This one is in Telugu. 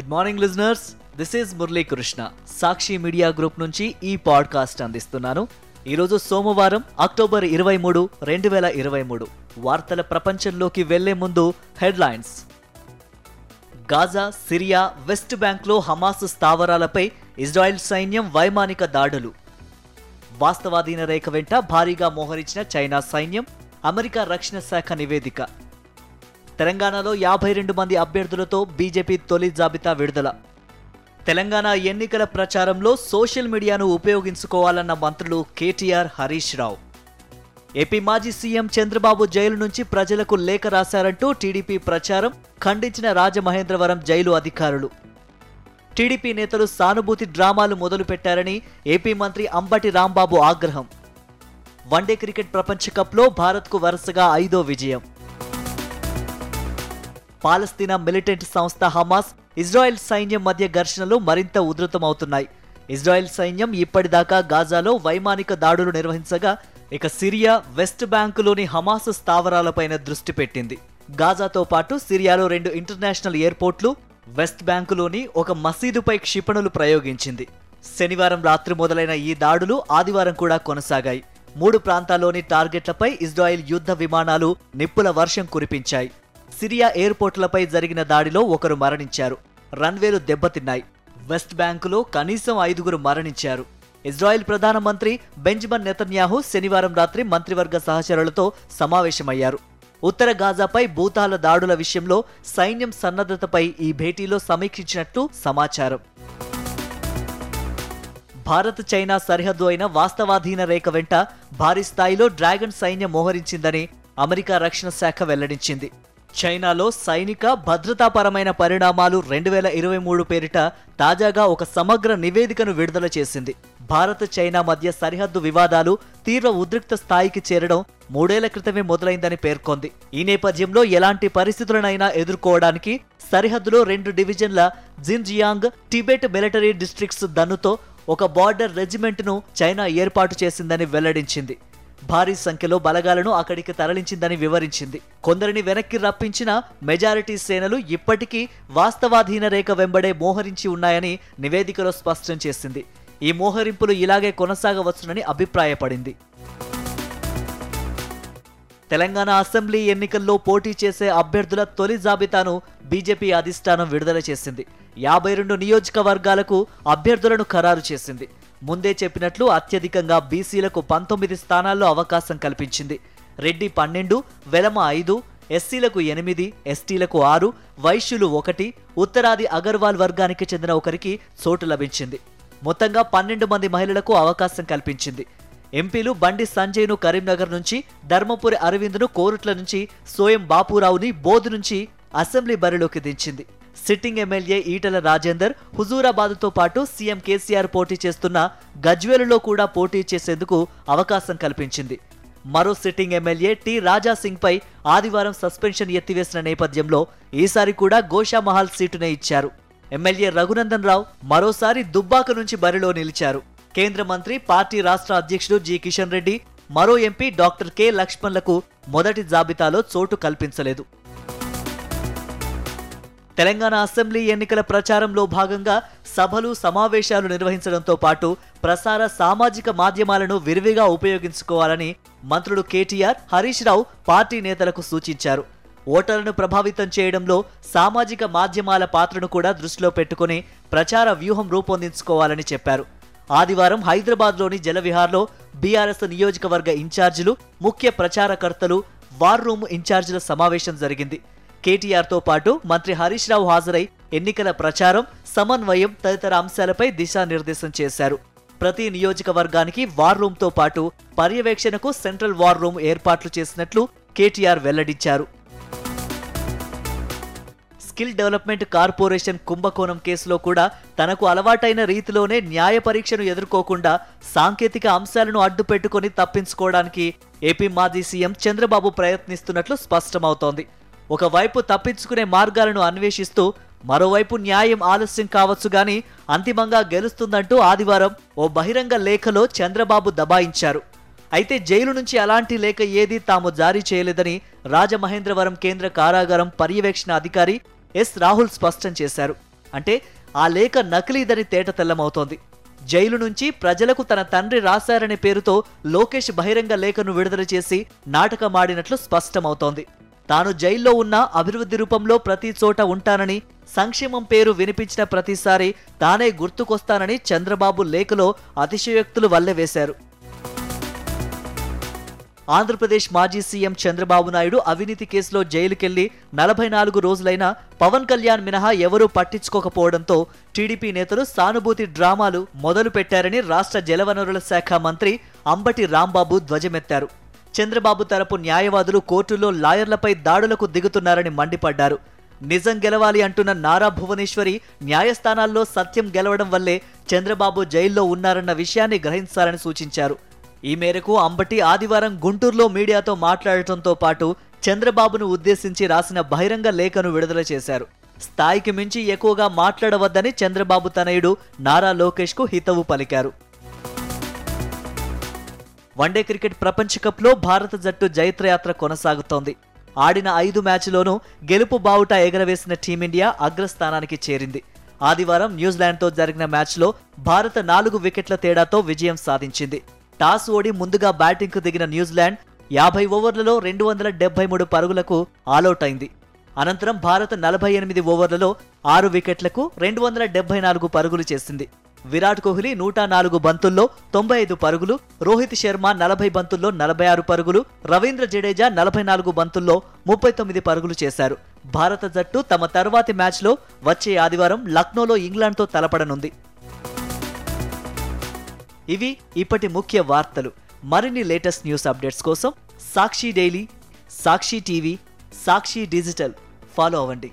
Good morning listeners this is Murali Krishna Sakshi media group నుంచి ఈ పాడ్కాస్ట్ అందిస్తున్నాను. ఈరోజు సోమవారం అక్టోబర్ ఇరవై మూడు రెండు వేల ఇరవై మూడు. వార్తల ప్రపంచంలోకి వెళ్ళే ముందు హెడ్లైన్స్. గాజా సిరియా వెస్ట్ బ్యాంక్లో హమాస్ స్థావరాలపై ఇజ్రాయెల్ సైన్యం వైమానిక దాడులు. వాస్తవాధీన రేఖ వెంట భారీగా మోహరించిన చైనా సైన్యం అమెరికా రక్షణ శాఖ నివేదిక. తెలంగాణలో యాభై రెండు మంది అభ్యర్థులతో బీజేపీ తొలి జాబితా విడుదల. తెలంగాణ ఎన్నికల ప్రచారంలో సోషల్ మీడియాను ఉపయోగించుకోవాలన్న మంత్రులు కేటీఆర్ హరీష్ రావు. ఏపీ మాజీ సీఎం చంద్రబాబు జైలు నుంచి ప్రజలకు లేఖ రాశారంటూ టీడీపీ ప్రచారం ఖండించిన రాజమహేంద్రవరం జైలు అధికారులు. టీడీపీ నేతలు సానుభూతి డ్రామాలు మొదలుపెట్టారని ఏపీ మంత్రి అంబటి రాంబాబు ఆగ్రహం. వన్డే క్రికెట్ ప్రపంచ కప్లో భారత్కు వరుసగా ఐదో విజయం. పాలస్తీనా మిలిటెంట్ సంస్థ హమాస్ ఇజ్రాయెల్ సైన్యం మధ్య ఘర్షణలు మరింత ఉధృతమవుతున్నాయి. ఇజ్రాయెల్ సైన్యం ఇప్పటిదాకా గాజాలో వైమానిక దాడులు నిర్వహించగా ఇక సిరియా వెస్ట్ బ్యాంకులోని హమాస్ స్థావరాలపైన దృష్టి పెట్టింది. గాజాతో పాటు సిరియాలో రెండు ఇంటర్నేషనల్ ఎయిర్పోర్ట్లు వెస్ట్ బ్యాంకులోని ఒక మసీదుపై క్షిపణులు ప్రయోగించింది. శనివారం రాత్రి మొదలైన ఈ దాడులు ఆదివారం కూడా కొనసాగాయి. మూడు ప్రాంతాల్లోని టార్గెట్లపై ఇజ్రాయెల్ యుద్ధ విమానాలు నిప్పుల వర్షం కురిపించాయి. సిరియా ఎయిర్పోర్టులపై జరిగిన దాడిలో ఒకరు మరణించారు. రన్వేలు దెబ్బతిన్నాయి. వెస్ట్ బ్యాంకులో కనీసం ఐదుగురు మరణించారు. ఇజ్రాయెల్ ప్రధానమంత్రి బెంజమిన్ నెతన్యాహు శనివారం రాత్రి మంత్రివర్గ సహచరులతో సమావేశమయ్యారు. ఉత్తర గాజాపై భూతాల దాడుల విషయంలో సైన్యం సన్నద్ధతపై ఈ భేటీలో సమీక్షించినట్లు సమాచారం. భారత్ చైనా సరిహద్దు అయిన వాస్తవాధీన రేఖ వెంట భారీ స్థాయిలో డ్రాగన్ సైన్యం మోహరించిందని అమెరికా రక్షణ శాఖ వెల్లడించింది. చైనాలో సైనిక భద్రతాపరమైన పరిణామాలు రెండు వేల ఇరవై మూడు పేరిట తాజాగా ఒక సమగ్ర నివేదికను విడుదల చేసింది. భారత్ చైనా మధ్య సరిహద్దు వివాదాలు తీవ్ర ఉద్రిక్త స్థాయికి చేరడం మూడేళ్ళ క్రితమే మొదలైందని పేర్కొంది. ఈ నేపథ్యంలో ఎలాంటి పరిస్థితులనైనా ఎదుర్కోవడానికి సరిహద్దులో రెండు డివిజన్ల జిన్జియాంగ్ టిబెట్ మిలిటరీ డిస్ట్రిక్ట్స్ దన్నుతో ఒక బార్డర్ రెజిమెంట్ను చైనా ఏర్పాటు చేసిందని వెల్లడించింది. భారీ సంఖ్యలో బలగాలను అక్కడికి తరలించిందని వివరించింది. కొందరిని వెనక్కి రప్పించిన మెజారిటీ సేనలు ఇప్పటికీ వాస్తవాధీన రేఖ వెంబడే మోహరించి ఉన్నాయని నివేదికలో స్పష్టం చేసింది. ఈ మోహరింపులు ఇలాగే కొనసాగవచ్చునని అభిప్రాయపడింది. తెలంగాణ అసెంబ్లీ ఎన్నికల్లో పోటీ చేసే అభ్యర్థుల తొలి జాబితాను బీజేపీ అధిష్టానం విడుదల చేసింది. యాభై రెండు నియోజకవర్గాలకు అభ్యర్థులను ఖరారు చేసింది. ముందే చెప్పినట్లు అత్యధికంగా బీసీలకు పంతొమ్మిది స్థానాల్లో అవకాశం కల్పించింది. రెడ్డి పన్నెండు వెలమ ఐదు ఎస్సీలకు ఎనిమిది ఎస్టీలకు ఆరు వైశ్యులు ఒకటి ఉత్తరాది అగర్వాల్ వర్గానికి చెందిన ఒకరికి చోటు లభించింది. మొత్తంగా పన్నెండు మంది మహిళలకు అవకాశం కల్పించింది. ఎంపీలు బండి సంజయ్ను కరీంనగర్ నుంచి ధర్మపురి అరవింద్ను కోరుట్ల నుంచి సోయం బాపురావుని బోధు నుంచి అసెంబ్లీ బరిలోకి దించింది. సిట్టింగ్ ఎమ్మెల్యే ఈటల రాజేందర్ హుజూరాబాద్తో పాటు సీఎం కేసీఆర్ పోటీ చేస్తున్న గజ్వేలులో కూడా పోటీ చేసేందుకు అవకాశం కల్పించింది. మరో సిట్టింగ్ ఎమ్మెల్యే టి రాజా ఆదివారం సస్పెన్షన్ ఎత్తివేసిన నేపథ్యంలో ఈసారి కూడా గోషామహల్ సీటునే ఇచ్చారు. ఎమ్మెల్యే రఘునందన్ రావు మరోసారి దుబ్బాక నుంచి బరిలో నిలిచారు. కేంద్ర మంత్రి పార్టీ రాష్ట్ర అధ్యక్షుడు జి కిషన్ రెడ్డి మరో ఎంపీ డాక్టర్ కె లక్ష్మణ్లకు మొదటి జాబితాలో చోటు కల్పించలేదు. తెలంగాణ అసెంబ్లీ ఎన్నికల ప్రచారంలో భాగంగా సభలు సమావేశాలు నిర్వహించడంతో పాటు ప్రసార సామాజిక మాధ్యమాలను విరివిగా ఉపయోగించుకోవాలని మంత్రులు కేటీఆర్ హరీష్ రావు పార్టీ నేతలకు సూచించారు. ఓటర్లను ప్రభావితం చేయడంలో సామాజిక మాధ్యమాల పాత్రను కూడా దృష్టిలో పెట్టుకుని ప్రచార వ్యూహం రూపొందించుకోవాలని చెప్పారు. ఆదివారం హైదరాబాద్లోని జలవిహార్లో బీఆర్ఎస్ నియోజకవర్గ ఇన్ఛార్జీలు ముఖ్య ప్రచారకర్తలు వార్ రూమ్ ఇన్ఛార్జీల సమావేశం జరిగింది. కేటీఆర్తో పాటు మంత్రి హరీష్ రావు హాజరై ఎన్నికల ప్రచారం సమన్వయం తదితర అంశాలపై దిశానిర్దేశం చేశారు. ప్రతి నియోజకవర్గానికి వార్ రూమ్తో పాటు పర్యవేక్షణకు సెంట్రల్ వార్ రూమ్ ఏర్పాట్లు చేసినట్లు కేటీఆర్ వెల్లడించారు. స్కిల్ డెవలప్మెంట్ కార్పొరేషన్ కుంభకోణం కేసులో కూడా తనకు అలవాటైన రీతిలోనే న్యాయ పరీక్షను ఎదుర్కోకుండా సాంకేతిక అంశాలను అడ్డుపెట్టుకుని తప్పించుకోవడానికి ఏపీ మాజీ సీఎం చంద్రబాబు ప్రయత్నిస్తున్నట్లు స్పష్టమవుతోంది. ఒకవైపు తప్పించుకునే మార్గాలను అన్వేషిస్తూ మరోవైపు న్యాయం ఆలస్యం కావచ్చు గాని అంతిమంగా గెలుస్తుందంటూ ఆదివారం ఓ బహిరంగ లేఖలో చంద్రబాబు దబాయించారు. అయితే జైలు నుంచి అలాంటి లేఖ ఏదీ తాము జారీ చేయలేదని రాజమహేంద్రవరం కేంద్ర కారాగారం పర్యవేక్షణ అధికారి ఎస్ రాహుల్ స్పష్టం చేశారు. అంటే ఆ లేఖ నకిలీదని తేట తెల్లమవుతోంది. జైలు నుంచి ప్రజలకు తన తండ్రి రాశారనే పేరుతో లోకేష్ బహిరంగ లేఖను విడుదల చేసి నాటకమాడినట్లు స్పష్టమవుతోంది. తాను జైల్లో ఉన్న అభివృద్ధి రూపంలో ప్రతి చోట ఉంటానని సంక్షేమం పేరు వినిపించిన ప్రతిసారి తానే గుర్తుకొస్తానని చంద్రబాబు లేఖలో అతిశయోక్తులు వల్లెవేశారు ఆంధ్రప్రదేశ్ మాజీ సీఎం చంద్రబాబు నాయుడు అవినీతి కేసులో జైలుకెళ్ళి నలభై నాలుగు రోజులైనా పవన్ కళ్యాణ్ మినహా ఎవరూ పట్టించుకోకపోవడంతో టీడీపీ నేతలు సానుభూతి డ్రామాలు మొదలుపెట్టారని రాష్ట్ర జలవనరుల శాఖ మంత్రి అంబటి రాంబాబు ధ్వజమెత్తారు. చంద్రబాబు తరపు న్యాయవాదులు కోర్టులో లాయర్లపై దాడులకు దిగుతున్నారని మండిపడ్డారు. నిజం గెలవాలి అంటున్న నారా భువనేశ్వరి న్యాయస్థానాల్లో సత్యం గెలవడం వల్లే చంద్రబాబు జైల్లో ఉన్నారన్న విషయాన్ని గ్రహించాలని సూచించారు. ఈ మేరకు అంబటి ఆదివారం గుంటూరులో మీడియాతో మాట్లాడటంతో పాటు చంద్రబాబును ఉద్దేశించి రాసిన బహిరంగ లేఖను విడుదల చేశారు. స్థాయికి మించి ఎక్కువగా మాట్లాడవద్దని చంద్రబాబు తనయుడు నారా లోకేష్కు హితవు పలికారు. వన్డే క్రికెట్ ప్రపంచ కప్లో భారత జట్టు జైత్రయాత్ర కొనసాగుతోంది. ఆడిన ఐదు మ్యాచ్లోనూ గెలుపు బావుట ఎగరవేసిన టీమిండియా అగ్రస్థానానికి చేరింది. ఆదివారం న్యూజిలాండ్తో జరిగిన మ్యాచ్లో భారత నాలుగు వికెట్ల తేడాతో విజయం సాధించింది. టాస్ ఓడి ముందుగా బ్యాటింగ్కు దిగిన న్యూజిలాండ్ యాభై ఓవర్లలో రెండు వందల డెబ్బై మూడు పరుగులకు ఆలౌట్ అయింది అనంతరం భారత్ నలభై ఎనిమిది ఓవర్లలో ఆరు వికెట్లకు రెండు వందల డెబ్బై నాలుగు పరుగులు చేసింది. విరాట్ కోహ్లీ నూట నాలుగు బంతుల్లో తొంభై ఐదు పరుగులు రోహిత్ శర్మ నలభై బంతుల్లో నలభై ఆరు పరుగులు రవీంద్ర జడేజా నలభై నాలుగు బంతుల్లో ముప్పై తొమ్మిది పరుగులు చేశారు. భారత జట్టు తమ తర్వాతి మ్యాచ్లో వచ్చే ఆదివారం లక్నోలో ఇంగ్లాండ్తో తలపడనుంది. ఇవి ఇప్పటి ముఖ్య వార్తలు. మరిన్ని లేటెస్ట్ న్యూస్ అప్డేట్స్ కోసం Sakshi daily Sakshi TV Sakshi digital follow అవ్వండి.